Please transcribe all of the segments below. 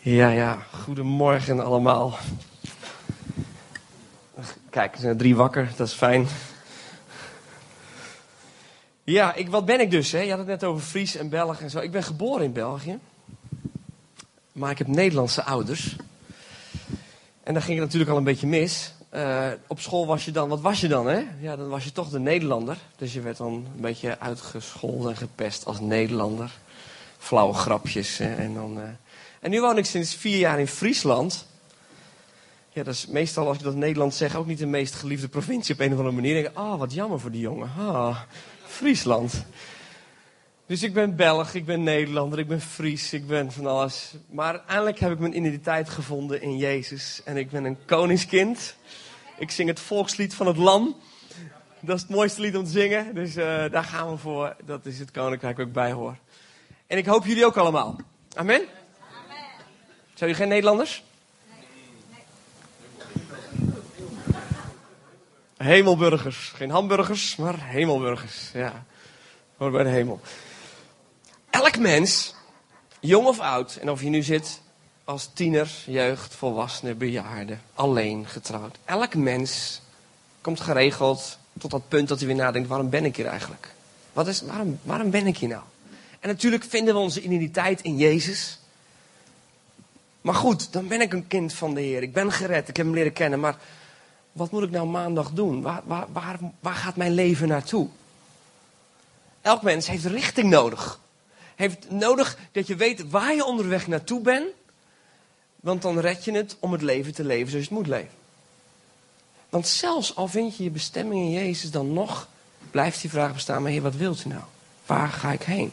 Ja, ja, goedemorgen allemaal. Kijk, er zijn drie wakker, dat is fijn. Ja, ik, wat ben ik dus? Hè? Je had het net over Fries en Belg en zo. Ik ben geboren in België. Maar ik heb Nederlandse ouders. En dan ging het natuurlijk al een beetje mis. Uh, op school was je dan, wat was je dan hè? Ja, dan was je toch de Nederlander. Dus je werd dan een beetje uitgescholden en gepest als Nederlander. Flauwe grapjes. Hè? En, dan, uh... en nu woon ik sinds vier jaar in Friesland. Ja, dat is meestal als je dat Nederland zegt ook niet de meest geliefde provincie op een of andere manier. Denk ik, ah, oh, wat jammer voor die jongen. Ah, Friesland. Dus ik ben Belg, ik ben Nederlander, ik ben Fries, ik ben van alles. Maar uiteindelijk heb ik mijn identiteit gevonden in Jezus. En ik ben een koningskind. Ik zing het volkslied van het Lam. Dat is het mooiste lied om te zingen. Dus uh, daar gaan we voor. Dat is het koninkrijk waar ik bij hoor. En ik hoop jullie ook allemaal. Amen. Zijn jullie geen Nederlanders? Hemelburgers. Geen hamburgers, maar hemelburgers. Ja. Hoor bij de hemel. Elk mens, jong of oud, en of je nu zit als tiener, jeugd, volwassene, bejaarde, alleen, getrouwd. Elk mens komt geregeld tot dat punt dat hij weer nadenkt, waarom ben ik hier eigenlijk? Wat is, waarom, waarom ben ik hier nou? En natuurlijk vinden we onze identiteit in Jezus. Maar goed, dan ben ik een kind van de Heer. Ik ben gered, ik heb hem leren kennen. Maar wat moet ik nou maandag doen? Waar, waar, waar, waar gaat mijn leven naartoe? Elk mens heeft richting nodig. Heeft nodig dat je weet waar je onderweg naartoe bent. Want dan red je het om het leven te leven zoals je het moet leven. Want zelfs al vind je je bestemming in Jezus, dan nog blijft die vraag bestaan: maar Heer, wat wilt u nou? Waar ga ik heen?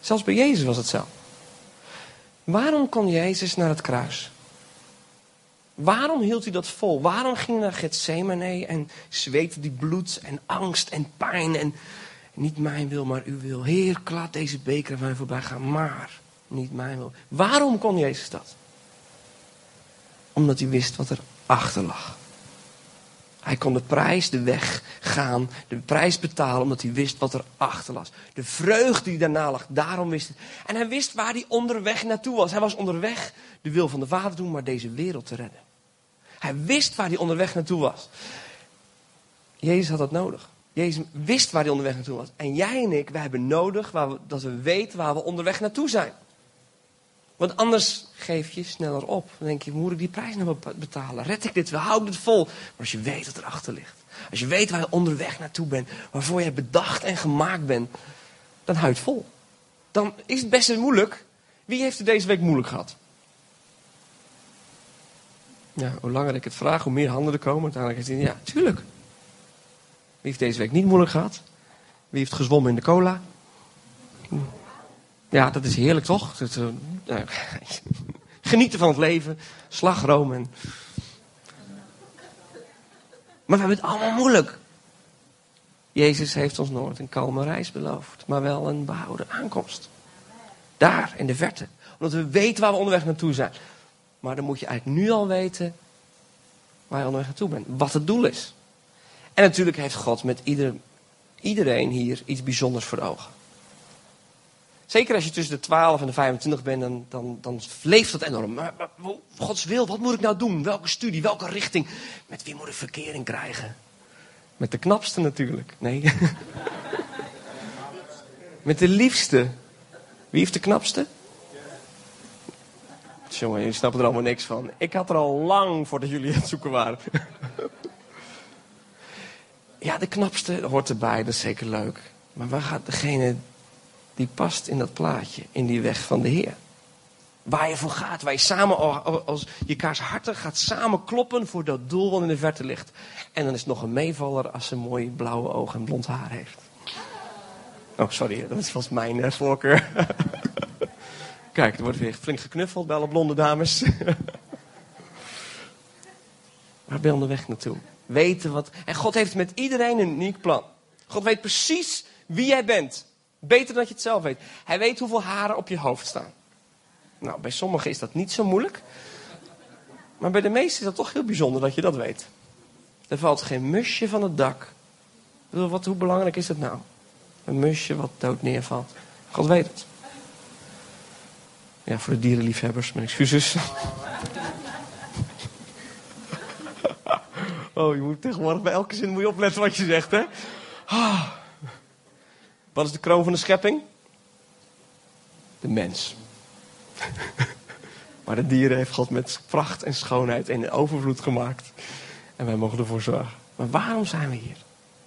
Zelfs bij Jezus was het zo. Waarom kon Jezus naar het kruis? Waarom hield hij dat vol? Waarom ging hij naar Gethsemane en zweette die bloed en angst en pijn en niet mijn wil, maar uw wil. Heer, laat deze beker van mij voorbij gaan, maar niet mijn wil. Waarom kon Jezus dat? Omdat hij wist wat er achter lag. Hij kon de prijs, de weg gaan, de prijs betalen, omdat hij wist wat er achter lag. De vreugde die daarna lag, daarom wist hij. En hij wist waar hij onderweg naartoe was. Hij was onderweg de wil van de Vader doen, maar deze wereld te redden. Hij wist waar hij onderweg naartoe was. Jezus had dat nodig. Jezus wist waar hij onderweg naartoe was. En jij en ik, wij hebben nodig waar dat we weten waar we onderweg naartoe zijn. Want anders geef je sneller op. Dan denk je, moet ik die prijs nou betalen? Red ik dit wel? Hou ik dit vol? Maar als je weet wat erachter ligt. Als je weet waar je onderweg naartoe bent. Waarvoor je bedacht en gemaakt bent. Dan hou je het vol. Dan is het best moeilijk. Wie heeft het deze week moeilijk gehad? Ja, hoe langer ik het vraag, hoe meer handen er komen. Uiteindelijk is het, ja, tuurlijk. Wie heeft deze week niet moeilijk gehad? Wie heeft gezwommen in de cola? Ja, dat is heerlijk toch? Dat, uh, genieten van het leven, slagroom en... Maar we hebben het allemaal moeilijk. Jezus heeft ons nooit een kalme reis beloofd, maar wel een behouden aankomst. Daar, in de verte. Omdat we weten waar we onderweg naartoe zijn. Maar dan moet je eigenlijk nu al weten waar je onderweg naartoe bent. Wat het doel is. En natuurlijk heeft God met ieder, iedereen hier iets bijzonders voor ogen. Zeker als je tussen de 12 en de 25 bent, dan, dan, dan leeft dat enorm. Maar, Gods wil, wat moet ik nou doen? Welke studie, welke richting? Met wie moet ik verkering krijgen? Met de knapste natuurlijk. Nee. Met de liefste. Wie heeft de knapste? Jongen, jullie snappen er allemaal niks van. Ik had er al lang voordat jullie het zoeken waren. ja, de knapste hoort erbij, dat is zeker leuk. Maar waar gaat degene die past in dat plaatje, in die weg van de Heer? Waar je voor gaat, waar je samen, als je kaars harten gaat samen kloppen voor dat doel wat in de verte ligt. En dan is het nog een meevaller als ze mooi blauwe ogen en blond haar heeft. Oh, sorry, dat is volgens mijn uh, voorkeur. Kijk, er wordt weer flink geknuffeld bij alle blonde dames. Waar ben je onderweg naartoe? Weten wat. En God heeft met iedereen een uniek plan. God weet precies wie jij bent. Beter dan je het zelf weet. Hij weet hoeveel haren op je hoofd staan. Nou, bij sommigen is dat niet zo moeilijk. Maar bij de meesten is dat toch heel bijzonder dat je dat weet. Er valt geen musje van het dak. Wat, hoe belangrijk is het nou? Een musje wat dood neervalt. God weet het. Ja, voor de dierenliefhebbers, mijn excuses. Oh, je moet tegenwoordig bij elke zin moet je opletten wat je zegt, hè? Ah. Wat is de kroon van de schepping? De mens. maar de dieren heeft God met pracht en schoonheid en overvloed gemaakt. En wij mogen ervoor zorgen. Maar waarom zijn we hier?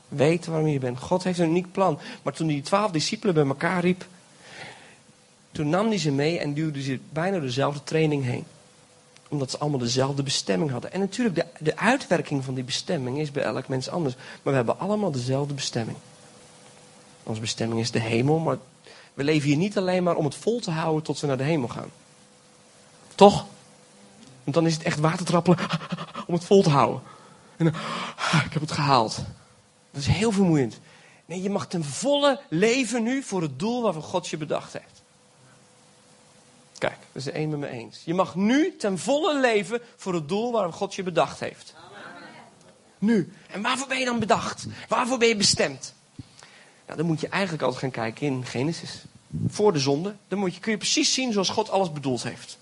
Weten waarom je hier bent. God heeft een uniek plan. Maar toen die twaalf discipelen bij elkaar riep, toen nam hij ze mee en duwde ze bijna dezelfde training heen. Omdat ze allemaal dezelfde bestemming hadden. En natuurlijk, de, de uitwerking van die bestemming is bij elk mens anders. Maar we hebben allemaal dezelfde bestemming. Onze bestemming is de hemel, maar we leven hier niet alleen maar om het vol te houden tot we naar de hemel gaan. Toch? Want dan is het echt watertrappelen om het vol te houden. En dan, ik heb het gehaald. Dat is heel vermoeiend. Nee, je mag ten volle leven nu voor het doel waarvoor God je bedacht heeft. Kijk, dat is de een met me eens. Je mag nu ten volle leven voor het doel waarom God je bedacht heeft. Nu. En waarvoor ben je dan bedacht? Waarvoor ben je bestemd? Dan moet je eigenlijk altijd gaan kijken in Genesis. Voor de zonde. Dan moet je, kun je precies zien zoals God alles bedoeld heeft.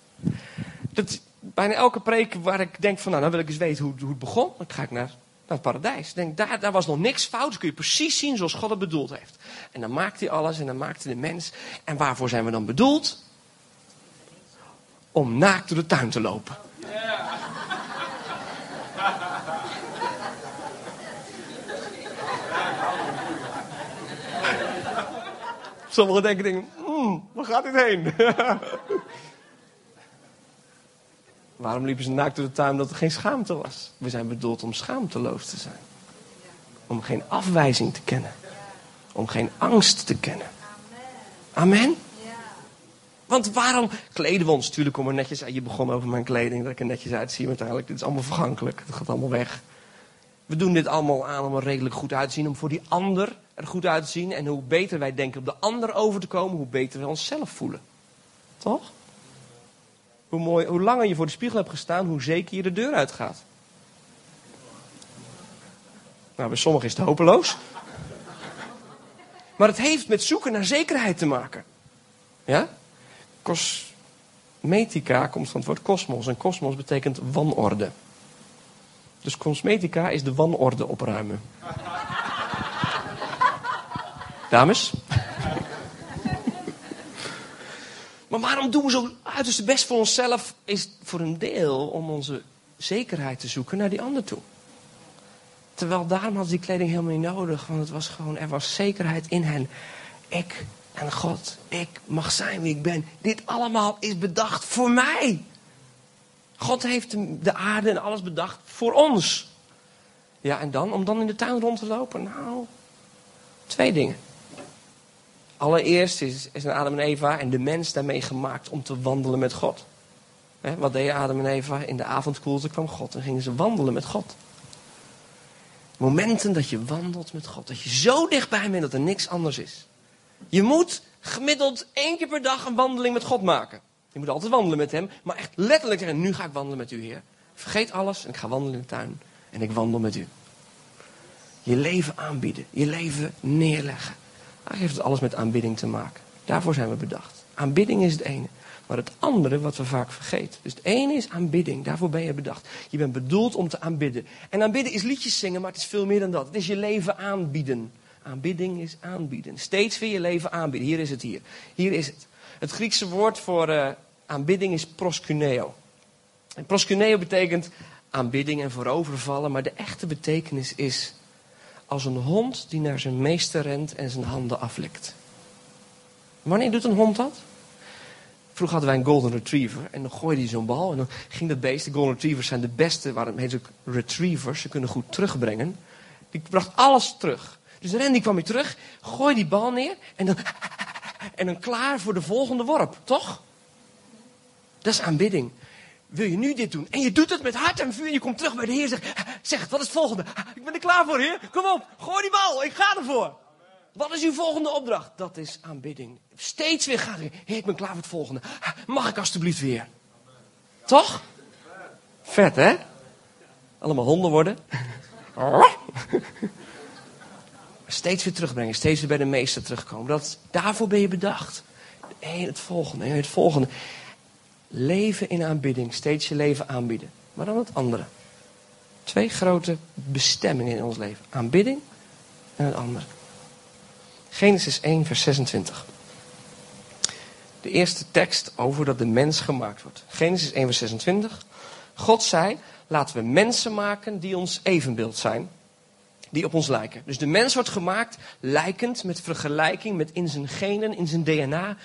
Dat, bijna elke preek waar ik denk van, nou, dan wil ik eens weten hoe, hoe het begon. Dan ga ik naar, naar het paradijs. denk, daar, daar was nog niks fout. Kun je precies zien zoals God het bedoeld heeft. En dan maakt hij alles en dan maakt hij de mens. En waarvoor zijn we dan bedoeld? om naakt door de tuin te lopen. Sommigen denken, denken mm, waar gaat dit heen? Waarom liepen ze naakt door de tuin? Omdat er geen schaamte was. We zijn bedoeld om schaamteloos te zijn. Om geen afwijzing te kennen. Om geen angst te kennen. Amen? Want waarom kleden we ons? Natuurlijk om er netjes uit. Je begon over mijn kleding, dat ik er netjes uitzie. Maar uiteindelijk, dit is allemaal vergankelijk. Het gaat allemaal weg. We doen dit allemaal aan om er redelijk goed uit te zien. Om voor die ander er goed uit te zien. En hoe beter wij denken op de ander over te komen, hoe beter we onszelf voelen. Toch? Hoe, mooi, hoe langer je voor de spiegel hebt gestaan, hoe zeker je de deur uitgaat. Nou, bij sommigen is het hopeloos. Maar het heeft met zoeken naar zekerheid te maken. Ja? Cosmetica komt van het woord kosmos. En kosmos betekent wanorde. Dus cosmetica is de wanorde opruimen. Dames? maar waarom doen we zo uiterst best voor onszelf? Is voor een deel om onze zekerheid te zoeken naar die ander toe. Terwijl daarom had die kleding helemaal niet nodig. Want het was gewoon, er was zekerheid in hen. Ik en God, ik mag zijn wie ik ben. Dit allemaal is bedacht voor mij. God heeft de aarde en alles bedacht voor ons. Ja, en dan? Om dan in de tuin rond te lopen? Nou, twee dingen. Allereerst is, is Adam en Eva en de mens daarmee gemaakt om te wandelen met God. wat deden Adam en Eva? In de avondkoelte kwam God en gingen ze wandelen met God. Momenten dat je wandelt met God. Dat je zo dichtbij bent dat er niks anders is. Je moet gemiddeld één keer per dag een wandeling met God maken. Je moet altijd wandelen met hem, maar echt letterlijk zeggen, nu ga ik wandelen met u, Heer. Vergeet alles en ik ga wandelen in de tuin. En ik wandel met u. Je leven aanbieden, je leven neerleggen. Daar heeft het alles met aanbidding te maken. Daarvoor zijn we bedacht. Aanbidding is het ene. Maar het andere wat we vaak vergeten. Dus het ene is aanbidding. Daarvoor ben je bedacht. Je bent bedoeld om te aanbidden. En aanbidden is liedjes zingen, maar het is veel meer dan dat. Het is je leven aanbieden. Aanbidding is aanbieden. Steeds weer je leven aanbieden. Hier is het hier. Hier is het. Het Griekse woord voor uh, aanbidding is proskuneo. En proskuneo betekent aanbidding en voorovervallen. Maar de echte betekenis is als een hond die naar zijn meester rent en zijn handen aflikt. Wanneer doet een hond dat? Vroeger hadden wij een golden retriever en dan gooide hij zo'n bal en dan ging dat beest, de golden retrievers zijn de beste, waarom heet ook retrievers, ze kunnen goed terugbrengen. Die bracht alles terug. Dus Randy kwam weer terug, gooi die bal neer en dan, en dan klaar voor de volgende worp, toch? Dat is aanbidding. Wil je nu dit doen? En je doet het met hart en vuur. Je komt terug bij de Heer en zegt: Zeg, wat is het volgende? Ik ben er klaar voor, Heer. Kom op, gooi die bal. Ik ga ervoor. Wat is uw volgende opdracht? Dat is aanbidding. Steeds weer gaat Heer, ik ben klaar voor het volgende. Mag ik alstublieft weer? Toch? Vet, hè? Allemaal honden worden. Steeds weer terugbrengen, steeds weer bij de meester terugkomen. Dat, daarvoor ben je bedacht. Eén, het volgende, het volgende. Leven in aanbidding, steeds je leven aanbieden. Maar dan het andere. Twee grote bestemmingen in ons leven: aanbidding en het andere. Genesis 1, vers 26. De eerste tekst over dat de mens gemaakt wordt. Genesis 1, vers 26. God zei: Laten we mensen maken die ons evenbeeld zijn, die op ons lijken. Dus de mens wordt gemaakt lijkend met vergelijking met in zijn genen, in zijn DNA,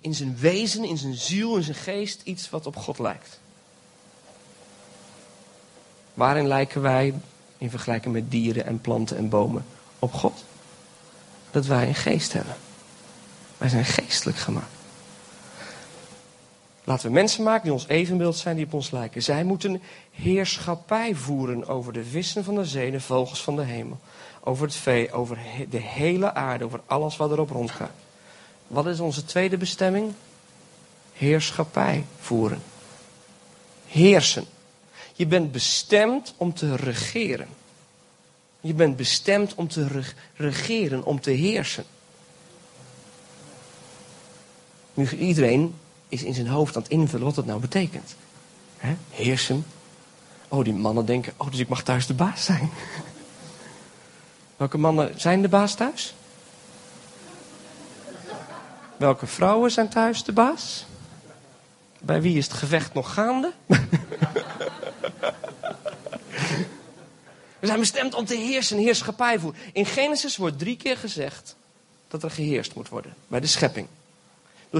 in zijn wezen, in zijn ziel, in zijn geest iets wat op God lijkt. Waarin lijken wij in vergelijking met dieren en planten en bomen op God? Dat wij een geest hebben. Wij zijn geestelijk gemaakt. Laten we mensen maken die ons evenbeeld zijn, die op ons lijken. Zij moeten heerschappij voeren over de vissen van de zee, de vogels van de hemel. Over het vee, over de hele aarde, over alles wat erop rondgaat. Wat is onze tweede bestemming? Heerschappij voeren. Heersen. Je bent bestemd om te regeren. Je bent bestemd om te regeren, om te heersen. Nu, iedereen is in zijn hoofd aan het invullen wat dat nou betekent. He? Heersen. Oh, die mannen denken, oh, dus ik mag thuis de baas zijn. Welke mannen zijn de baas thuis? Welke vrouwen zijn thuis de baas? Bij wie is het gevecht nog gaande? We zijn bestemd om te heersen, heerschappij voeren. In Genesis wordt drie keer gezegd dat er geheerst moet worden bij de schepping.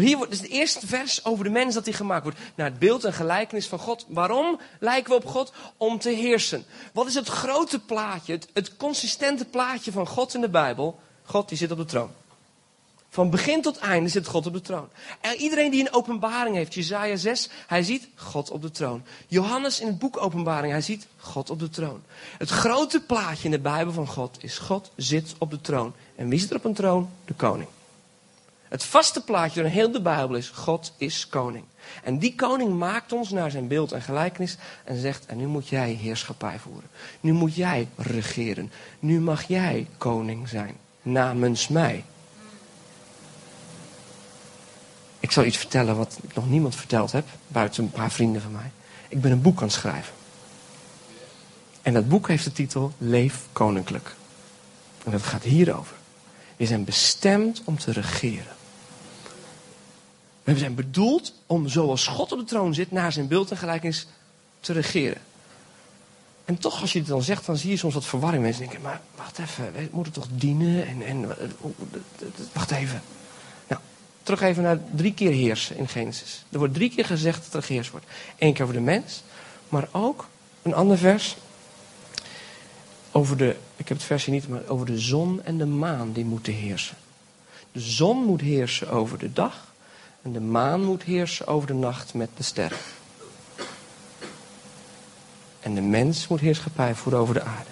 Hier is het eerste vers over de mens dat hij gemaakt wordt. Naar het beeld en gelijkenis van God. Waarom lijken we op God? Om te heersen. Wat is het grote plaatje, het, het consistente plaatje van God in de Bijbel? God die zit op de troon. Van begin tot einde zit God op de troon. En iedereen die een openbaring heeft, Jezaja 6, hij ziet God op de troon. Johannes in het boek Openbaring, hij ziet God op de troon. Het grote plaatje in de Bijbel van God is God zit op de troon. En wie zit er op een troon? De koning. Het vaste plaatje door heel de Bijbel is: God is koning. En die koning maakt ons naar zijn beeld en gelijkenis en zegt: En nu moet jij heerschappij voeren. Nu moet jij regeren. Nu mag jij koning zijn. Namens mij. Ik zal iets vertellen wat ik nog niemand verteld heb, buiten een paar vrienden van mij. Ik ben een boek aan het schrijven. En dat boek heeft de titel Leef Koninklijk. En dat gaat hierover. We zijn bestemd om te regeren. We zijn bedoeld om zoals God op de troon zit, naar zijn beeld en gelijkenis te regeren. En toch, als je het dan zegt, dan zie je soms wat verwarring. Mensen denken, maar wacht even, we moeten toch dienen? En, en wacht even. Nou, terug even naar drie keer heersen in Genesis. Er wordt drie keer gezegd dat er geheerst wordt. Eén keer over de mens, maar ook een ander vers over de, ik heb het versje niet, maar over de zon en de maan die moeten heersen. De zon moet heersen over de dag en de maan moet heersen over de nacht met de sterren. En de mens moet heerschappij voeren over de aarde.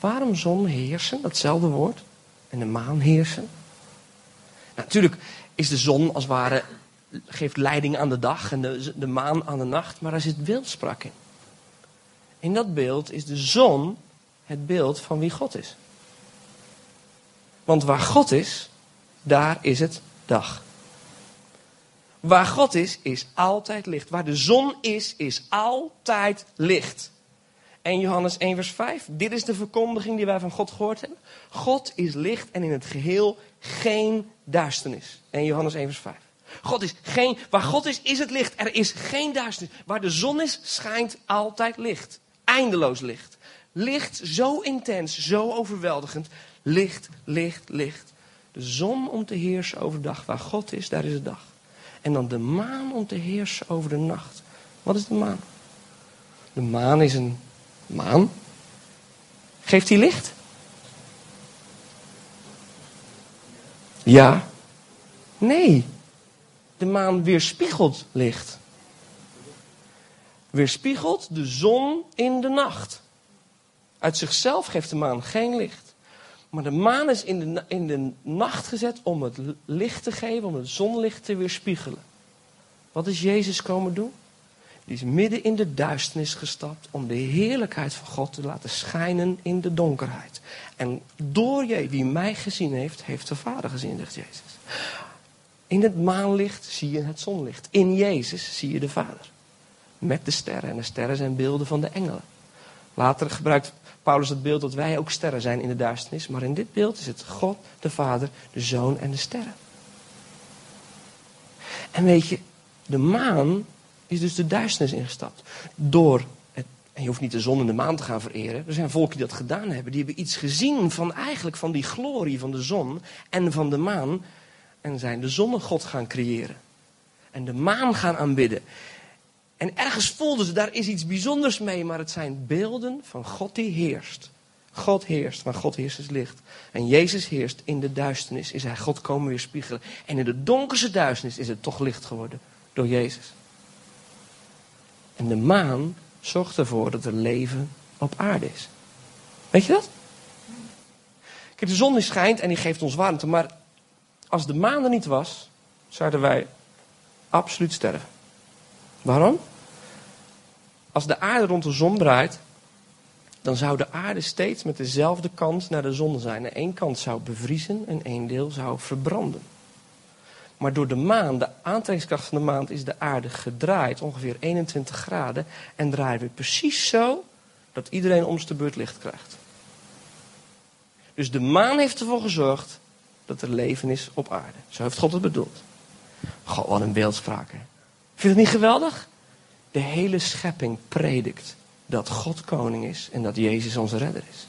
Waarom zon heersen, datzelfde woord, en de maan heersen? natuurlijk is de zon als het ware, geeft leiding aan de dag en de, maan aan de nacht, maar er zit beeldspraak in. In dat beeld is de zon het beeld van wie God is. Want waar God is, daar is het dag. Waar God is, is altijd licht. Waar de zon is, is altijd licht. En Johannes 1, vers 5. Dit is de verkondiging die wij van God gehoord hebben. God is licht en in het geheel geen duisternis. En Johannes 1, vers 5. God is geen, waar God is, is het licht. Er is geen duisternis. Waar de zon is, schijnt altijd licht. Eindeloos licht. Licht zo intens, zo overweldigend. Licht, licht, licht. Zon om te heersen over de dag. Waar God is, daar is de dag. En dan de maan om te heersen over de nacht. Wat is de maan? De maan is een maan. Geeft hij licht? Ja. Nee. De maan weerspiegelt licht. Weerspiegelt de zon in de nacht. Uit zichzelf geeft de maan geen licht. Maar de maan is in de, in de nacht gezet om het licht te geven, om het zonlicht te weerspiegelen. Wat is Jezus komen doen? Die is midden in de duisternis gestapt om de heerlijkheid van God te laten schijnen in de donkerheid. En door je, wie mij gezien heeft, heeft de Vader gezien, zegt Jezus. In het maanlicht zie je het zonlicht. In Jezus zie je de Vader. Met de sterren. En de sterren zijn beelden van de engelen. Later gebruikt Paulus het beeld dat wij ook sterren zijn in de duisternis. Maar in dit beeld is het God, de Vader, de Zoon en de sterren. En weet je, de maan is dus de duisternis ingestapt. Door het, en je hoeft niet de zon en de maan te gaan vereren. Er zijn volken die dat gedaan hebben. Die hebben iets gezien van eigenlijk van die glorie van de zon en van de maan. En zijn de zonnegod gaan creëren. En de maan gaan aanbidden. En ergens voelden ze, daar is iets bijzonders mee. Maar het zijn beelden van God die heerst. God heerst, maar God heerst is licht. En Jezus heerst in de duisternis. Is hij God komen weer spiegelen. En in de donkerste duisternis is het toch licht geworden door Jezus. En de maan zorgt ervoor dat er leven op aarde is. Weet je dat? Kijk, de zon schijnt en die geeft ons warmte. Maar als de maan er niet was, zouden wij absoluut sterven. Waarom? Als de aarde rond de zon draait, dan zou de aarde steeds met dezelfde kant naar de zon zijn. En één kant zou bevriezen en één deel zou verbranden. Maar door de maan, de aantrekkingskracht van de maan, is de aarde gedraaid, ongeveer 21 graden. En draaien we precies zo dat iedereen om de beurt licht krijgt. Dus de maan heeft ervoor gezorgd dat er leven is op aarde. Zo heeft God het bedoeld. God, wat een beeldspraak. Hè? Vind je het niet geweldig? De hele schepping predikt dat God koning is en dat Jezus onze redder is.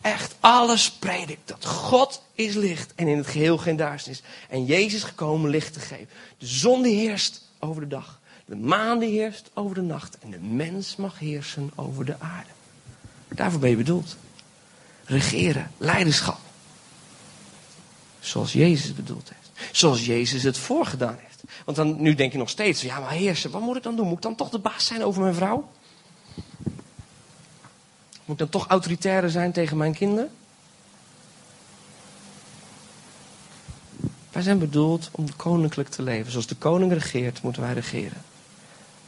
Echt, alles predikt dat God is licht en in het geheel geen duisternis. En Jezus gekomen licht te geven. De zon die heerst over de dag. De maan die heerst over de nacht. En de mens mag heersen over de aarde. Daarvoor ben je bedoeld. Regeren, leiderschap. Zoals Jezus bedoeld heeft. Zoals Jezus het voorgedaan heeft. Want dan, nu denk je nog steeds, ja maar heersen, wat moet ik dan doen? Moet ik dan toch de baas zijn over mijn vrouw? Moet ik dan toch autoritair zijn tegen mijn kinderen? Wij zijn bedoeld om koninklijk te leven. Zoals de koning regeert, moeten wij regeren.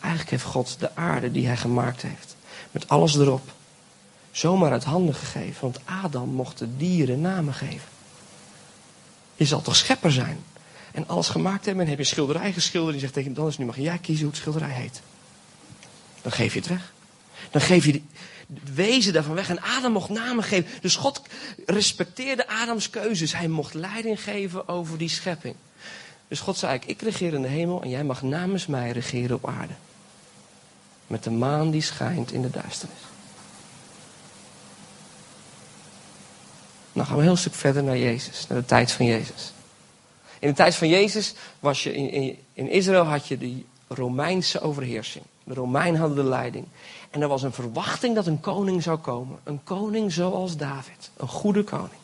Eigenlijk heeft God de aarde die hij gemaakt heeft, met alles erop, zomaar uit handen gegeven. Want Adam mocht de dieren namen geven. Je zal toch schepper zijn? En alles gemaakt hebben en heb je schilderij geschilderd. En je zegt tegen dan is nu mag jij kiezen hoe het schilderij heet. Dan geef je het weg. Dan geef je het wezen daarvan weg. En Adam mocht namen geven. Dus God respecteerde Adams keuzes. Hij mocht leiding geven over die schepping. Dus God zei ik regeer in de hemel en jij mag namens mij regeren op aarde. Met de maan die schijnt in de duisternis. Nou gaan we een heel stuk verder naar Jezus, naar de tijd van Jezus. In de tijd van Jezus was je in, in, in Israël had je de Romeinse overheersing. De Romeinen hadden de leiding. En er was een verwachting dat een koning zou komen. Een koning zoals David. Een goede koning.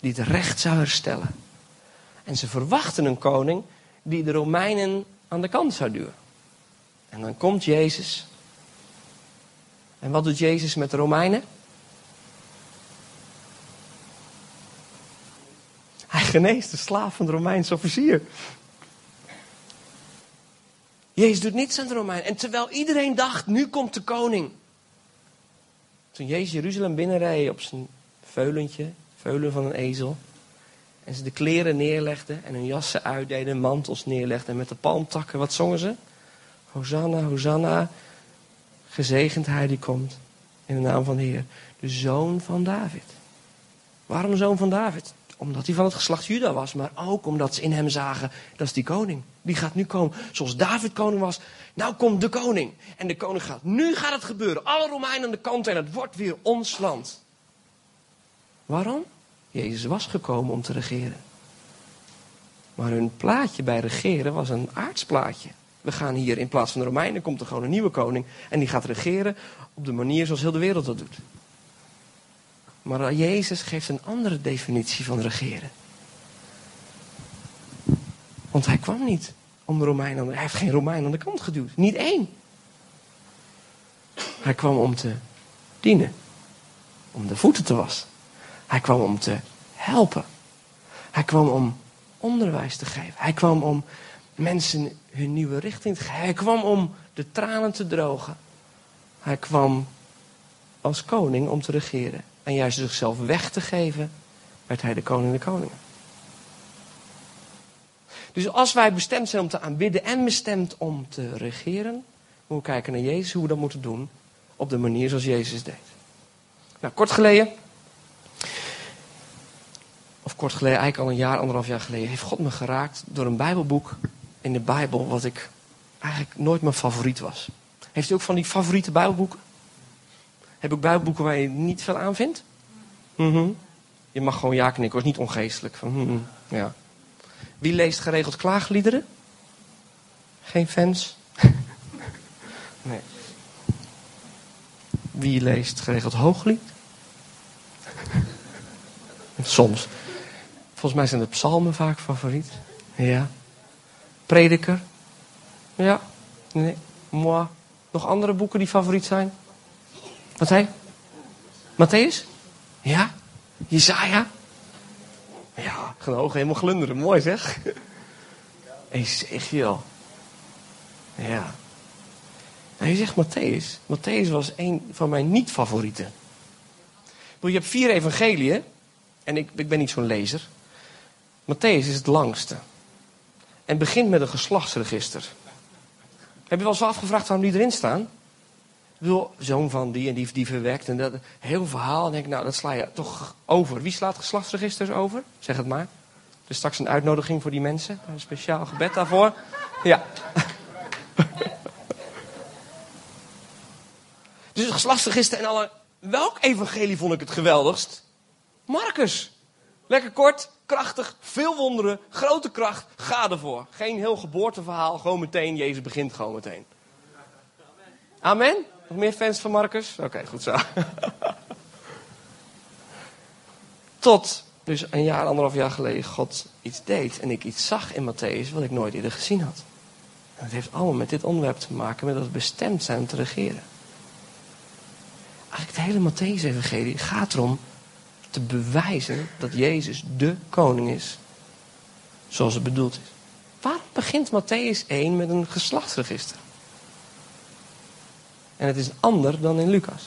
Die het recht zou herstellen. En ze verwachten een koning die de Romeinen aan de kant zou duwen. En dan komt Jezus. En wat doet Jezus met de Romeinen? Geneest de slaaf van de Romeinse officier. Jezus doet niets aan de Romeinen. En terwijl iedereen dacht, nu komt de koning. Toen Jezus Jeruzalem binnenreed op zijn veulentje, veulen van een ezel. En ze de kleren neerlegden en hun jassen uitdeden, mantels neerlegden. En met de palmtakken, wat zongen ze? Hosanna, Hosanna. Gezegend hij die komt in de naam van de Heer. De zoon van David. Waarom zoon van David? Omdat hij van het geslacht Juda was, maar ook omdat ze in hem zagen, dat is die koning. Die gaat nu komen. Zoals David koning was, nou komt de koning. En de koning gaat, nu gaat het gebeuren. Alle Romeinen aan de kant en het wordt weer ons land. Waarom? Jezus was gekomen om te regeren. Maar hun plaatje bij regeren was een aardsplaatje. We gaan hier in plaats van de Romeinen, komt er gewoon een nieuwe koning. En die gaat regeren op de manier zoals heel de wereld dat doet. Maar Jezus geeft een andere definitie van regeren. Want hij kwam niet om de Romeinen. Hij heeft geen Romein aan de kant geduwd. Niet één. Hij kwam om te dienen. Om de voeten te wassen. Hij kwam om te helpen. Hij kwam om onderwijs te geven. Hij kwam om mensen hun nieuwe richting te geven. Hij kwam om de tranen te drogen. Hij kwam als koning om te regeren. En juist zichzelf weg te geven, werd hij de koning de koningen. Dus als wij bestemd zijn om te aanbidden en bestemd om te regeren, moeten we kijken naar Jezus, hoe we dat moeten doen. Op de manier zoals Jezus deed. Nou, kort geleden, of kort geleden, eigenlijk al een jaar, anderhalf jaar geleden, heeft God me geraakt door een Bijbelboek in de Bijbel, wat ik eigenlijk nooit mijn favoriet was. Heeft u ook van die favoriete Bijbelboeken? Heb ik Bijbelboeken waar je niet veel aan vindt? Mhm. Je mag gewoon ja knikken, was niet ongeestelijk. Van, mhm, ja. Wie leest geregeld klaagliederen? Geen fans? nee. Wie leest geregeld hooglied? Soms. Volgens mij zijn de psalmen vaak favoriet. Ja. Prediker? Ja. Nee. Moi. Nog andere boeken die favoriet zijn? Wat hij? Matthäus? Ja. Jezaja? Ja, genoeg, helemaal glunderen. Mooi zeg. Ezekiel. Ja. Nou, je zegt Matthäus. Matthäus was een van mijn niet-favorieten. Je hebt vier evangeliën. En ik, ik ben niet zo'n lezer. Matthäus is het langste. En begint met een geslachtsregister. Heb je wel eens afgevraagd waarom die erin staan? Ik zoon van die en die, die verwekt. En dat heel verhaal. En denk ik, nou, dat sla je toch over. Wie slaat geslachtsregisters over? Zeg het maar. Er is straks een uitnodiging voor die mensen. Een speciaal gebed daarvoor. Ja. dus het geslachtsregister en alle... Welk evangelie vond ik het geweldigst? Marcus. Lekker kort, krachtig, veel wonderen, grote kracht. Ga ervoor. Geen heel geboorteverhaal, gewoon meteen. Jezus begint gewoon meteen. Amen? Nog meer fans van Marcus? Oké, goed zo. Tot dus een jaar, anderhalf jaar geleden God iets deed. En ik iets zag in Matthäus wat ik nooit eerder gezien had. En het heeft allemaal met dit onderwerp te maken, met dat bestemd zijn om te regeren. Eigenlijk het hele Matthäus-evangelie gaat erom te bewijzen dat Jezus de koning is. Zoals het bedoeld is. Waarom begint Matthäus 1 met een geslachtsregister? En het is ander dan in Lucas.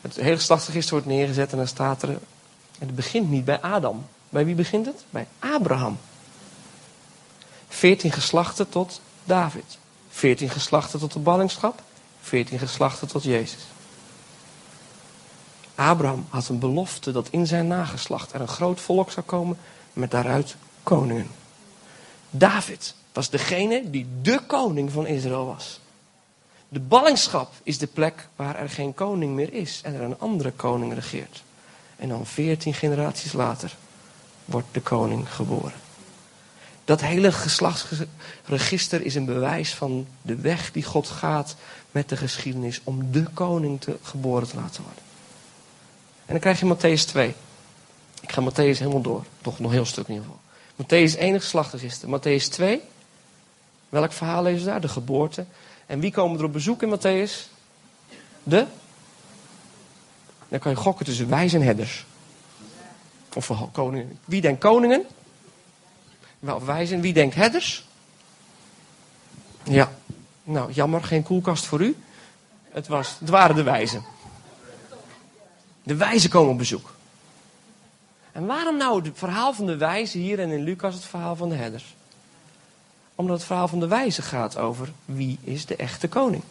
Het hele geslachtsregister wordt neergezet en dan staat er. Het begint niet bij Adam. Bij wie begint het? Bij Abraham. Veertien geslachten tot David. Veertien geslachten tot de ballingschap. Veertien geslachten tot Jezus. Abraham had een belofte dat in zijn nageslacht er een groot volk zou komen met daaruit koningen. David was degene die de koning van Israël was. De ballingschap is de plek waar er geen koning meer is en er een andere koning regeert. En dan veertien generaties later wordt de koning geboren. Dat hele geslachtsregister is een bewijs van de weg die God gaat met de geschiedenis om de koning te, geboren te laten worden. En dan krijg je Matthäus 2. Ik ga Matthäus helemaal door. Toch nog een heel stuk in ieder geval. Matthäus 1 geslachtsregister. Matthäus 2. Welk verhaal lezen daar? De geboorte. En wie komen er op bezoek in Matthäus? De? Dan kan je gokken tussen wijs en herders. Of koningen. Wie denkt koningen? Wel wijzen. Wie denkt herders? Ja. Nou, jammer, geen koelkast voor u. Het, was, het waren de wijzen. De wijzen komen op bezoek. En waarom nou het verhaal van de wijzen hier en in Lucas het verhaal van de herders? Omdat het verhaal van de wijzen gaat over wie is de echte koning.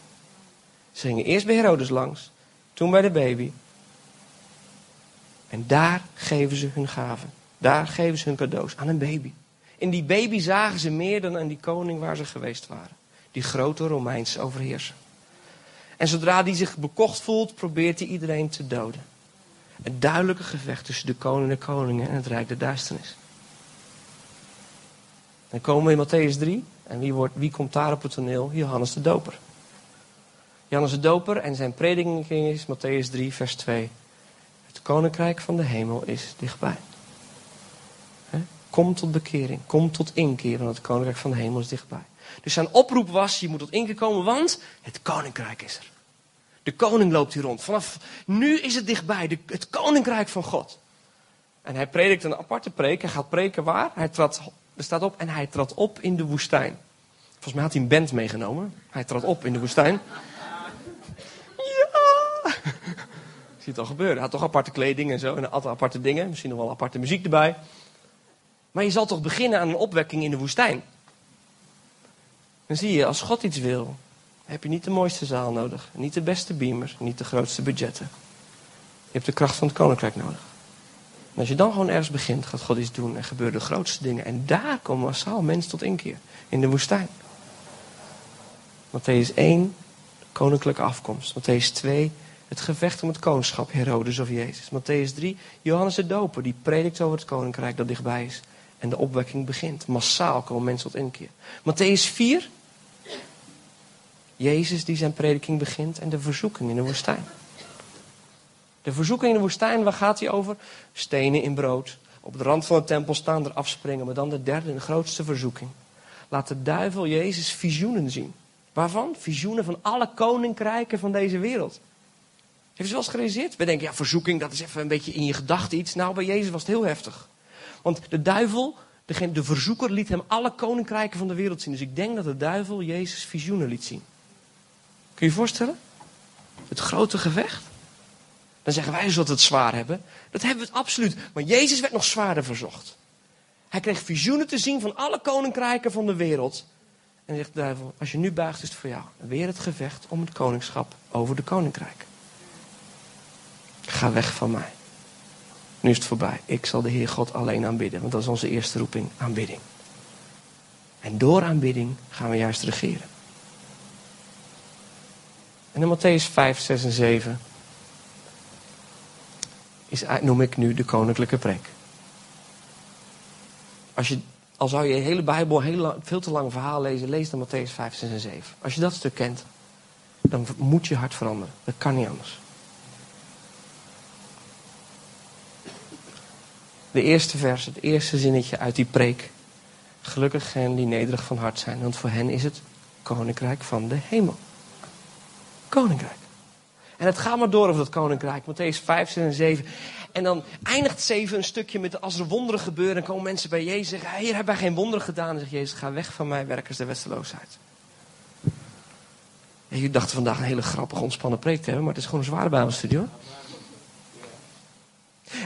Ze gingen eerst bij Herodes langs, toen bij de baby. En daar geven ze hun gaven. Daar geven ze hun cadeaus aan een baby. In die baby zagen ze meer dan aan die koning waar ze geweest waren. Die grote Romeinse overheerser. En zodra die zich bekocht voelt, probeert hij iedereen te doden. Een duidelijke gevecht tussen de koning en de koningen en het rijk der duisternis. Dan komen we in Matthäus 3. En wie, wordt, wie komt daar op het toneel? Johannes de Doper. Johannes de Doper en zijn prediking is Matthäus 3, vers 2. Het koninkrijk van de hemel is dichtbij. Kom tot bekering, kom tot inkeer, want het koninkrijk van de hemel is dichtbij. Dus zijn oproep was, je moet tot inkeer komen, want het koninkrijk is er. De koning loopt hier rond. Vanaf nu is het dichtbij, de, het koninkrijk van God. En hij predikt een aparte preek. Hij gaat preken waar? Hij trad, er staat op, en hij trad op in de woestijn. Volgens mij had hij een band meegenomen. Hij trad op in de woestijn. Ja! Ziet het al gebeuren. Hij had toch aparte kleding en zo. En had aparte dingen. Misschien nog wel aparte muziek erbij. Maar je zal toch beginnen aan een opwekking in de woestijn? Dan zie je, als God iets wil, heb je niet de mooiste zaal nodig. Niet de beste beamer, niet de grootste budgetten. Je hebt de kracht van het koninkrijk nodig. En als je dan gewoon ergens begint, gaat God iets doen en gebeuren de grootste dingen. En daar komen massaal mensen tot inkeer. In de woestijn. Matthäus 1, koninklijke afkomst. Matthäus 2, het gevecht om het koningschap, Herodes of Jezus. Matthäus 3, Johannes de Doper, die predikt over het koninkrijk dat dichtbij is. En de opwekking begint. Massaal komen mensen tot inkeer. Matthäus 4, Jezus die zijn prediking begint en de verzoeking in de woestijn. De verzoeking in de woestijn, waar gaat hij over? Stenen in brood. Op de rand van de tempel staan, er afspringen. Maar dan de derde en grootste verzoeking. Laat de duivel Jezus visioenen zien. Waarvan? Visioenen van alle koninkrijken van deze wereld. Heeft u wel eens gerealiseerd? We denken, ja, verzoeking, dat is even een beetje in je gedachten iets. Nou, bij Jezus was het heel heftig. Want de duivel, degene, de verzoeker, liet hem alle koninkrijken van de wereld zien. Dus ik denk dat de duivel Jezus visioenen liet zien. Kun je je voorstellen? Het grote gevecht. Dan zeggen wij dus dat het zwaar hebben. Dat hebben we het absoluut. Maar Jezus werd nog zwaarder verzocht. Hij kreeg visioenen te zien van alle koninkrijken van de wereld. En zegt de duivel, als je nu buigt is het voor jou. Weer het gevecht om het koningschap over de koninkrijk. Ga weg van mij. Nu is het voorbij. Ik zal de Heer God alleen aanbidden. Want dat is onze eerste roeping, aanbidding. En door aanbidding gaan we juist regeren. En in Matthäus 5, 6 en 7 is, noem ik nu de koninklijke preek. Als je, al zou je de hele Bijbel heel lang, veel te lang verhaal lezen, lees dan Matthäus 5, 6 en 7. Als je dat stuk kent, dan moet je hart veranderen. Dat kan niet anders. De eerste vers, het eerste zinnetje uit die preek. Gelukkig hen die nederig van hart zijn, want voor hen is het koninkrijk van de hemel. Koninkrijk. En het gaat maar door over dat koninkrijk. Matthäus 5, 6 en 7. En dan eindigt 7 een stukje met als er wonderen gebeuren. Dan komen mensen bij Jezus en zeggen: Hier hebben geen wonderen gedaan. En zegt Jezus: Ga weg van mij, werkers der westeloosheid. En jullie dachten vandaag een hele grappige, ontspannen preek te hebben. Maar het is gewoon een zware Bijbelstudie hoor.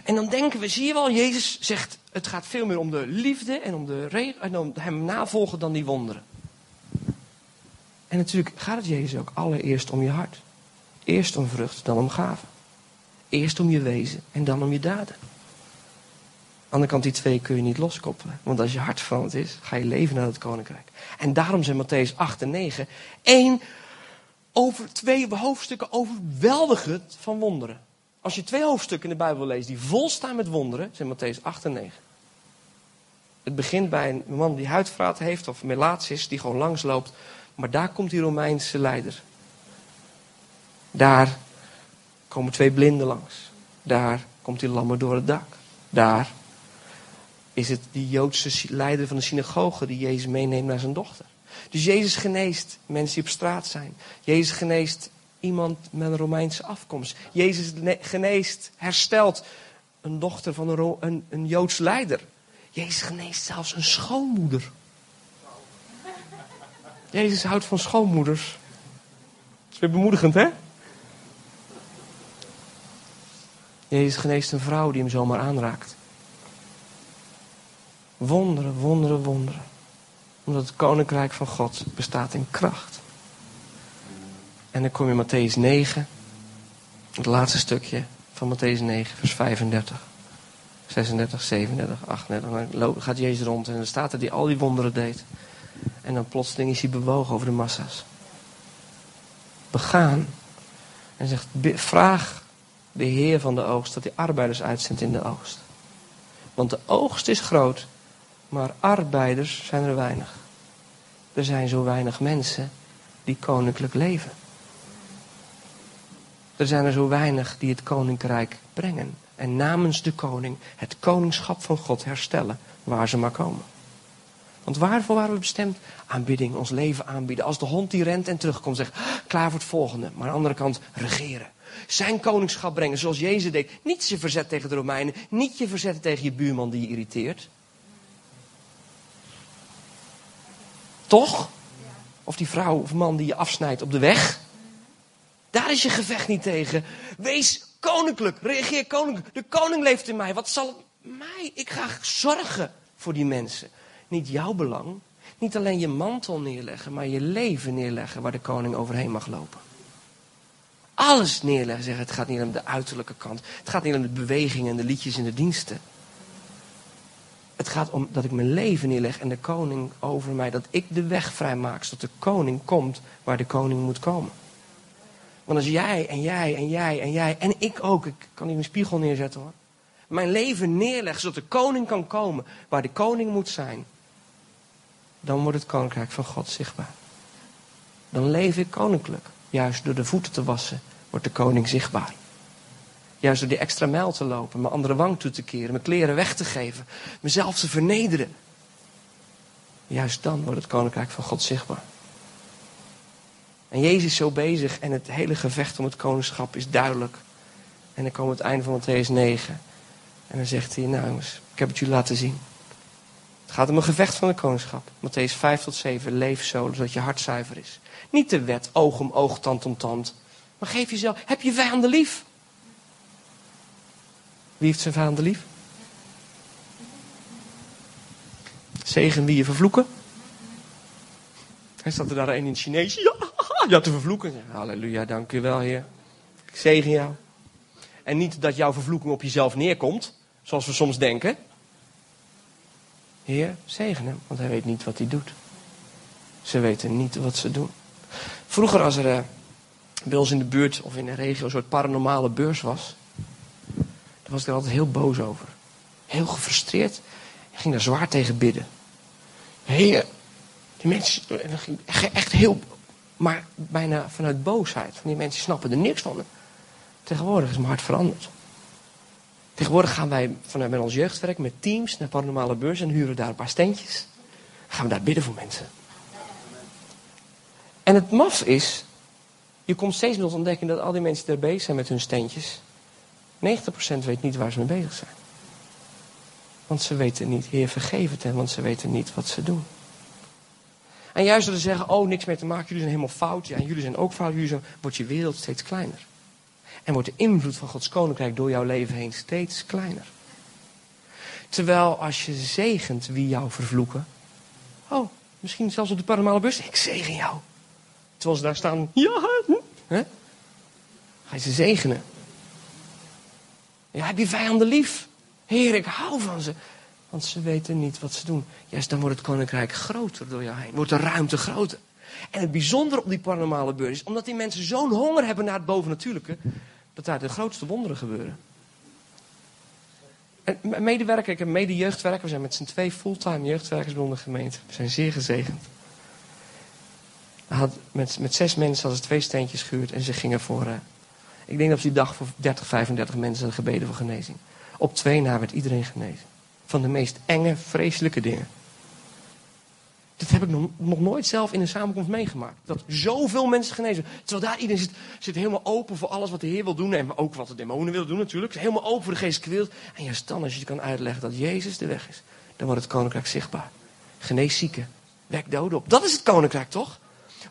En dan denken we, zie je wel, Jezus zegt: Het gaat veel meer om de liefde en om, de en om hem navolgen dan die wonderen. En natuurlijk gaat het Jezus ook allereerst om je hart. Eerst om vrucht, dan om gaven. Eerst om je wezen en dan om je daden. Aan de kant, die twee kun je niet loskoppelen. Want als je hart veranderd is, ga je leven naar het koninkrijk. En daarom zijn Matthäus 8 en 9 één over twee hoofdstukken overweldigend van wonderen. Als je twee hoofdstukken in de Bijbel leest die vol staan met wonderen, zijn Matthäus 8 en 9. Het begint bij een man die huidvraat heeft of melaats is, die gewoon langsloopt. Maar daar komt die Romeinse leider. Daar komen twee blinden langs. Daar komt die lammer door het dak. Daar is het die Joodse leider van de synagoge die Jezus meeneemt naar zijn dochter. Dus Jezus geneest mensen die op straat zijn. Jezus geneest iemand met een Romeinse afkomst. Jezus geneest, herstelt een dochter van een, een, Joods leider. Jezus geneest zelfs een schoonmoeder. Jezus houdt van schoonmoeders. Dat is weer bemoedigend, hè? Jezus geneest een vrouw die hem zomaar aanraakt. Wonderen, wonderen, wonderen. Omdat het koninkrijk van God bestaat in kracht. En dan kom je in Matthäus 9, het laatste stukje van Matthäus 9, vers 35. 36, 37, 38. Dan gaat Jezus rond en dan staat er die al die wonderen deed. En dan plotseling is hij bewogen over de massa's. Begaan. En zegt, vraag de Heer van de oogst dat hij arbeiders uitzendt in de oogst. Want de oogst is groot, maar arbeiders zijn er weinig. Er zijn zo weinig mensen die koninklijk leven. Er zijn er zo weinig die het koninkrijk brengen. En namens de koning het koningschap van God herstellen waar ze maar komen. Want waarvoor waren we bestemd? Aanbidding, ons leven aanbieden. Als de hond die rent en terugkomt, zegt, klaar voor het volgende. Maar aan de andere kant, regeren. Zijn koningschap brengen zoals Jezus deed. Niet je verzet tegen de Romeinen. Niet je verzet tegen je buurman die je irriteert. Toch? Of die vrouw of man die je afsnijdt op de weg. Daar is je gevecht niet tegen. Wees koninklijk. Reageer koninklijk. De koning leeft in mij. Wat zal mij? Ik ga zorgen voor die mensen. Niet jouw belang, niet alleen je mantel neerleggen, maar je leven neerleggen waar de koning overheen mag lopen. Alles neerleggen, zeggen het gaat niet om de uiterlijke kant. Het gaat niet om de bewegingen en de liedjes en de diensten. Het gaat om dat ik mijn leven neerleg en de koning over mij, dat ik de weg vrijmaak, zodat de koning komt waar de koning moet komen. Want als jij en jij en jij en jij en ik ook, ik kan hier een spiegel neerzetten hoor. Mijn leven neerleg zodat de koning kan komen waar de koning moet zijn. Dan wordt het koninkrijk van God zichtbaar. Dan leef ik koninklijk. Juist door de voeten te wassen wordt de koning zichtbaar. Juist door die extra mijl te lopen, mijn andere wang toe te keren, mijn kleren weg te geven, mezelf te vernederen. Juist dan wordt het koninkrijk van God zichtbaar. En Jezus is zo bezig en het hele gevecht om het koningschap is duidelijk. En dan we het einde van Matthäus 9. En dan zegt hij, nou jongens, ik heb het jullie laten zien. Het gaat om een gevecht van de koningschap. Matthäus 5 tot 7, leef zo, zodat je hart zuiver is. Niet de wet, oog om oog, tand om tand. Maar geef jezelf, heb je vijanden lief? Wie heeft zijn vijanden lief? Zegen wie je vervloeken? Hij staat er daar een in het Chinees. Ja, ja te vervloeken. Halleluja, dank u wel, Heer. Ik zegen jou. En niet dat jouw vervloeking op jezelf neerkomt, zoals we soms denken. Heer, zegen hem, want hij weet niet wat hij doet. Ze weten niet wat ze doen. Vroeger als er uh, bij ons in de buurt of in de regio een soort paranormale beurs was, dan was ik er altijd heel boos over. Heel gefrustreerd. Ik ging daar zwaar tegen bidden. Heer, die mensen, echt heel, maar bijna vanuit boosheid. Die mensen snappen er niks van. Tegenwoordig is mijn hart veranderd. Tegenwoordig gaan wij vanuit met ons jeugdwerk met teams naar paranormale beurs en huren daar een paar steentjes. gaan we daar bidden voor mensen. En het maf is, je komt steeds meer ontdekken dat al die mensen die bezig zijn met hun steentjes, 90% weet niet waar ze mee bezig zijn. Want ze weten niet, Heer vergeef het hen, want ze weten niet wat ze doen. En juist door te zeggen, oh niks meer te maken, jullie zijn helemaal fout, ja, en jullie zijn ook fout, jullie wordt je wereld steeds kleiner. En wordt de invloed van Gods koninkrijk door jouw leven heen steeds kleiner. Terwijl als je zegent wie jou vervloeken, oh, misschien zelfs op de paranormale bus, ik zegen jou. Ze daar staan, ja, hè? ga je ze zegenen. Ja, heb je vijanden lief? Heer, ik hou van ze. Want ze weten niet wat ze doen. Juist dan wordt het koninkrijk groter door jou heen. Wordt de ruimte groter. En het bijzondere op die paranormale beurs is, omdat die mensen zo'n honger hebben naar het bovennatuurlijke, dat daar de grootste wonderen gebeuren. En medewerker, ik heb mede-jeugdwerker, we zijn met z'n twee fulltime jeugdwerkers bij de gemeente. We zijn zeer gezegend. Had, met, met zes mensen hadden ze twee steentjes gehuurd en ze gingen voor, uh, ik denk dat ze die dag voor 30, 35 mensen hadden gebeden voor genezing. Op twee na werd iedereen genezen. Van de meest enge, vreselijke dingen. Dat heb ik nog, nooit zelf in een samenkomst meegemaakt. Dat zoveel mensen genezen. Terwijl daar iedereen zit, zit helemaal open voor alles wat de Heer wil doen. En ook wat de demonen willen doen natuurlijk. Helemaal open voor de geestelijke wereld. En juist dan, als je je kan uitleggen dat Jezus de weg is. Dan wordt het koninkrijk zichtbaar. Genees zieken. Wek doden op. Dat is het koninkrijk toch?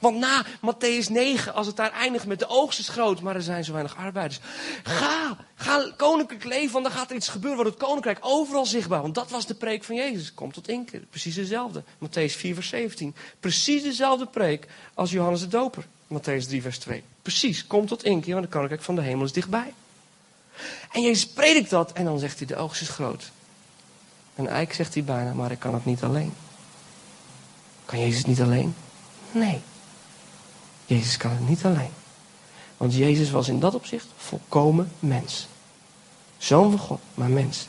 Want na Matthäus 9, als het daar eindigt met de oogst is groot, maar er zijn zo weinig arbeiders. Ga, ga koninklijk leven, want dan gaat er iets gebeuren, wordt het koninkrijk overal zichtbaar. Want dat was de preek van Jezus. Komt tot één keer. Precies dezelfde. Matthäus 4, vers 17. Precies dezelfde preek als Johannes de Doper. Matthäus 3, vers 2. Precies, komt tot één keer, want het koninkrijk van de hemel is dichtbij. En Jezus predikt dat en dan zegt hij, de oogst is groot. En eigenlijk zegt hij bijna, maar ik kan het niet alleen. Kan Jezus niet alleen? Nee. Jezus kan het niet alleen. Want Jezus was in dat opzicht volkomen mens. Zoon van God, maar mens.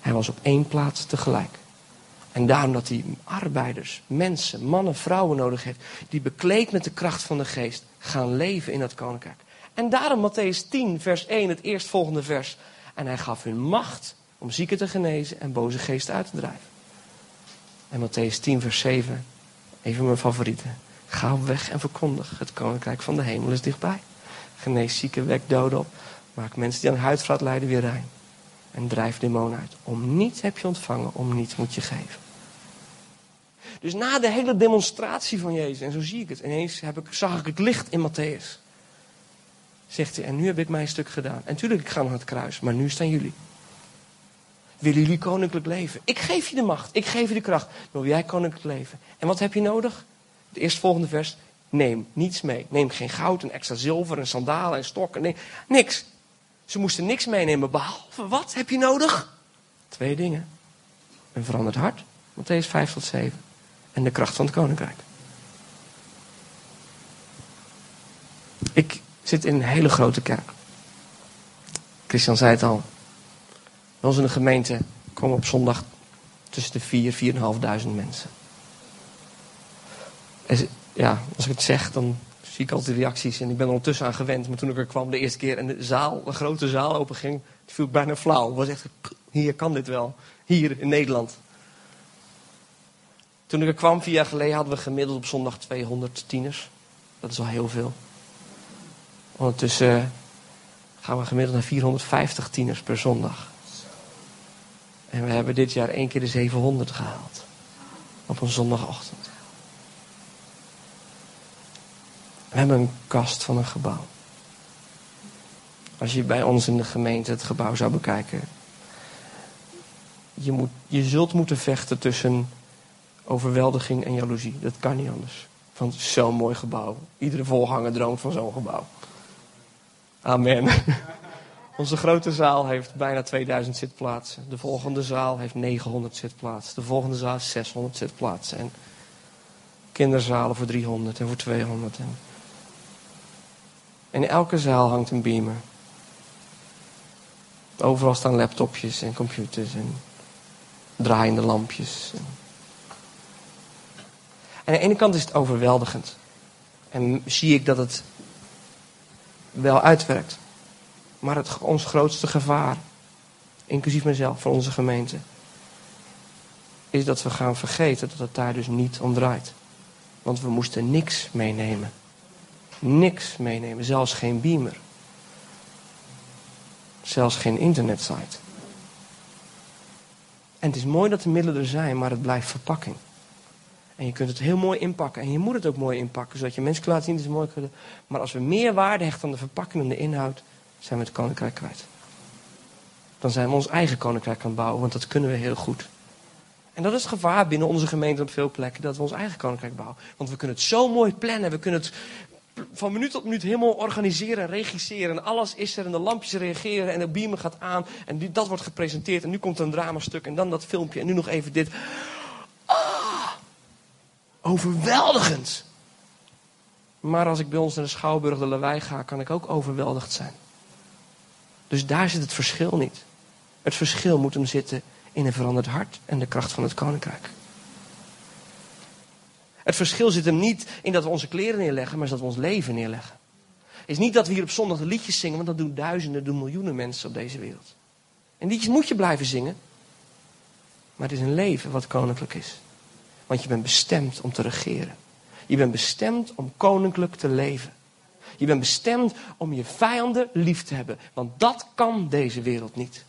Hij was op één plaats tegelijk. En daarom dat hij arbeiders, mensen, mannen, vrouwen nodig heeft. Die bekleed met de kracht van de geest gaan leven in dat koninkrijk. En daarom Matthäus 10, vers 1, het eerstvolgende vers. En hij gaf hun macht om zieken te genezen en boze geesten uit te drijven. En Matthäus 10, vers 7, even mijn favorieten. Ga weg en verkondig. Het koninkrijk van de hemel is dichtbij. Genees zieken, wek doden op. Maak mensen die aan huidvraat lijden weer rein. En drijf demonen uit. Om niets heb je ontvangen, om niets moet je geven. Dus na de hele demonstratie van Jezus, en zo zie ik het, ineens heb ik, zag ik het licht in Matthäus. Zegt hij, en nu heb ik mijn stuk gedaan. En tuurlijk, ik ga naar het kruis, maar nu staan jullie. Willen jullie koninklijk leven? Ik geef je de macht, ik geef je de kracht. Wil jij koninklijk leven? En wat heb je nodig? Het eerstvolgende vers. Neem niets mee. Neem geen goud en extra zilver en sandalen en stokken. Nee, niks. Ze moesten niks meenemen behalve wat heb je nodig? Twee dingen. Een veranderd hart, Matthäus 5 tot 7. En de kracht van het koninkrijk. Ik zit in een hele grote kerk. Christian zei het al. Bij ons in de gemeente komen op zondag tussen de 4 4.500 mensen. Ja, als ik het zeg, dan zie ik altijd de reacties. En ik ben er ondertussen aan gewend. Maar toen ik er kwam de eerste keer en de zaal, de grote zaal open ging, viel ik bijna flauw. Het was echt, hier kan dit wel. Hier in Nederland. Toen ik er kwam, vier jaar geleden, hadden we gemiddeld op zondag 200 tieners. Dat is al heel veel. Ondertussen gaan we gemiddeld naar 450 tieners per zondag. En we hebben dit jaar één keer de 700 gehaald. Op een zondagochtend. We hebben een kast van een gebouw. Als je bij ons in de gemeente het gebouw zou bekijken. Je, moet, je zult moeten vechten tussen overweldiging en jaloezie. Dat kan niet anders. Van zo'n mooi gebouw. Iedere volganger droomt van zo'n gebouw. Amen. Onze grote zaal heeft bijna 2000 zitplaatsen. De volgende zaal heeft 900 zitplaatsen. De volgende zaal heeft 600 zitplaatsen. En kinderzalen voor 300 en voor 200. En in elke zaal hangt een beamer. Overal staan laptopjes en computers en draaiende lampjes. En aan de ene kant is het overweldigend. En zie ik dat het wel uitwerkt. Maar het, ons grootste gevaar, inclusief mezelf, voor onze gemeente, is dat we gaan vergeten dat het daar dus niet om draait. Want we moesten niks meenemen. Niks meenemen, zelfs geen beamer. Zelfs geen internetsite. En het is mooi dat de middelen er zijn, maar het blijft verpakking. En je kunt het heel mooi inpakken. En je moet het ook mooi inpakken, zodat je mensen kan laten zien dat ze mooi kunnen. Maar als we meer waarde hechten aan de verpakking en de inhoud, zijn we het koninkrijk kwijt. Dan zijn we ons eigen koninkrijk aan het bouwen, want dat kunnen we heel goed. En dat is het gevaar binnen onze gemeente op veel plekken, dat we ons eigen koninkrijk bouwen. Want we kunnen het zo mooi plannen, we kunnen het van minuut tot minuut helemaal organiseren en regisseren. En alles is er en de lampjes reageren en de beamer gaat aan. En dat wordt gepresenteerd en nu komt een dramastuk en dan dat filmpje en nu nog even dit. Ah, overweldigend. Maar als ik bij ons naar de Schouwburg de Lawaai ga, kan ik ook overweldigd zijn. Dus daar zit het verschil niet. Het verschil moet hem zitten in een veranderd hart en de kracht van het koninkrijk. Het verschil zit hem niet in dat we onze kleren neerleggen, maar dat we ons leven neerleggen. Het is niet dat we hier op zondag de liedjes zingen, want dat doen duizenden, doen miljoenen mensen op deze wereld. En liedjes moet je blijven zingen. Maar het is een leven wat koninklijk is. Want je bent bestemd om te regeren. Je bent bestemd om koninklijk te leven. Je bent bestemd om je vijanden lief te hebben. Want dat kan deze wereld niet.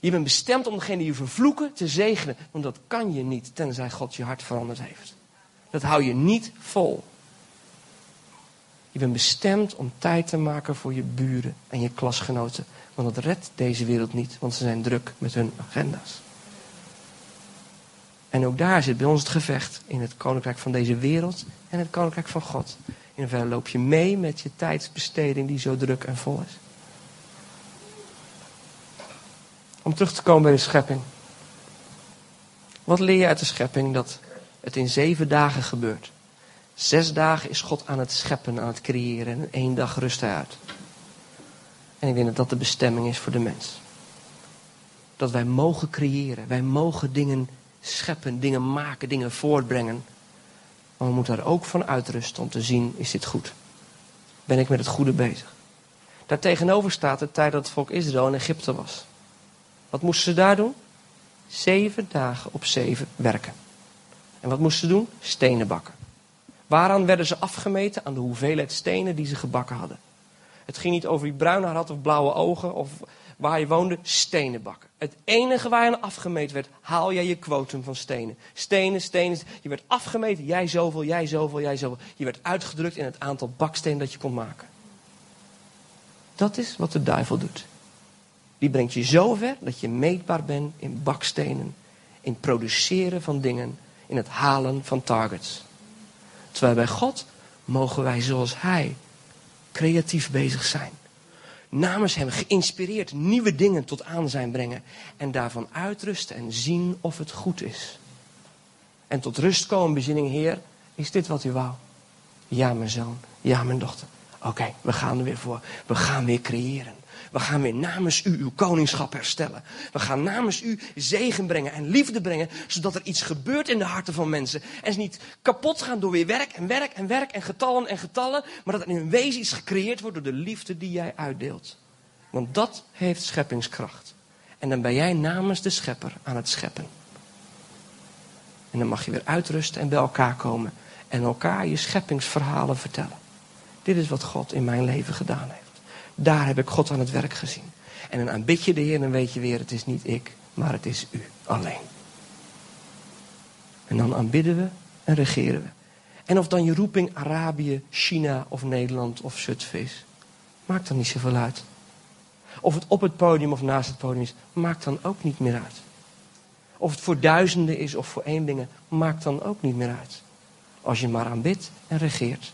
Je bent bestemd om degene die je vervloeken te zegenen. Want dat kan je niet, tenzij God je hart veranderd heeft. Dat hou je niet vol. Je bent bestemd om tijd te maken voor je buren en je klasgenoten. Want dat redt deze wereld niet, want ze zijn druk met hun agenda's. En ook daar zit bij ons het gevecht in het koninkrijk van deze wereld en het koninkrijk van God. In hoeverre loop je mee met je tijdsbesteding die zo druk en vol is. Om terug te komen bij de schepping. Wat leer je uit de schepping? Dat het in zeven dagen gebeurt. Zes dagen is God aan het scheppen, aan het creëren. En één dag rust hij uit. En ik denk dat dat de bestemming is voor de mens. Dat wij mogen creëren. Wij mogen dingen scheppen, dingen maken, dingen voortbrengen. Maar we moeten er ook van uitrusten om te zien, is dit goed? Ben ik met het goede bezig? Daartegenover staat de tijd dat het volk Israël in Egypte was. Wat moesten ze daar doen? Zeven dagen op zeven werken. En wat moesten ze doen? Stenen bakken. Waaraan werden ze afgemeten? Aan de hoeveelheid stenen die ze gebakken hadden. Het ging niet over wie bruin haar had of blauwe ogen of waar je woonde, stenen bakken. Het enige waar je aan afgemeten werd, haal jij je kwotum van stenen. Stenen, stenen. Je werd afgemeten, jij zoveel, jij zoveel, jij zoveel. Je werd uitgedrukt in het aantal bakstenen dat je kon maken. Dat is wat de duivel doet. Die brengt je zover dat je meetbaar bent in bakstenen, in produceren van dingen, in het halen van targets. Terwijl bij God mogen wij zoals Hij creatief bezig zijn. Namens Hem geïnspireerd nieuwe dingen tot aanzijn brengen. En daarvan uitrusten en zien of het goed is. En tot rust komen, bezinning, Heer, is dit wat u wou? Ja, mijn zoon. Ja, mijn dochter. Oké, we gaan er weer voor. We gaan weer creëren. We gaan weer namens u uw koningschap herstellen. We gaan namens u zegen brengen en liefde brengen, zodat er iets gebeurt in de harten van mensen. En ze niet kapot gaan door weer werk en werk en werk en getallen en getallen, maar dat er in hun wezen iets gecreëerd wordt door de liefde die jij uitdeelt. Want dat heeft scheppingskracht. En dan ben jij namens de schepper aan het scheppen. En dan mag je weer uitrusten en bij elkaar komen en elkaar je scheppingsverhalen vertellen. Dit is wat God in mijn leven gedaan heeft. Daar heb ik God aan het werk gezien. En dan aanbid je de Heer en dan weet je weer, het is niet ik, maar het is u alleen. En dan aanbidden we en regeren we. En of dan je roeping Arabië, China of Nederland of Zutphen maakt dan niet zoveel uit. Of het op het podium of naast het podium is, maakt dan ook niet meer uit. Of het voor duizenden is of voor eenlingen, maakt dan ook niet meer uit. Als je maar aanbidt en regeert.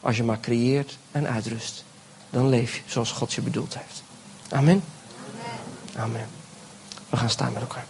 Als je maar creëert en uitrust dan leef je zoals God je bedoeld heeft. Amen. Amen. We gaan staan met elkaar.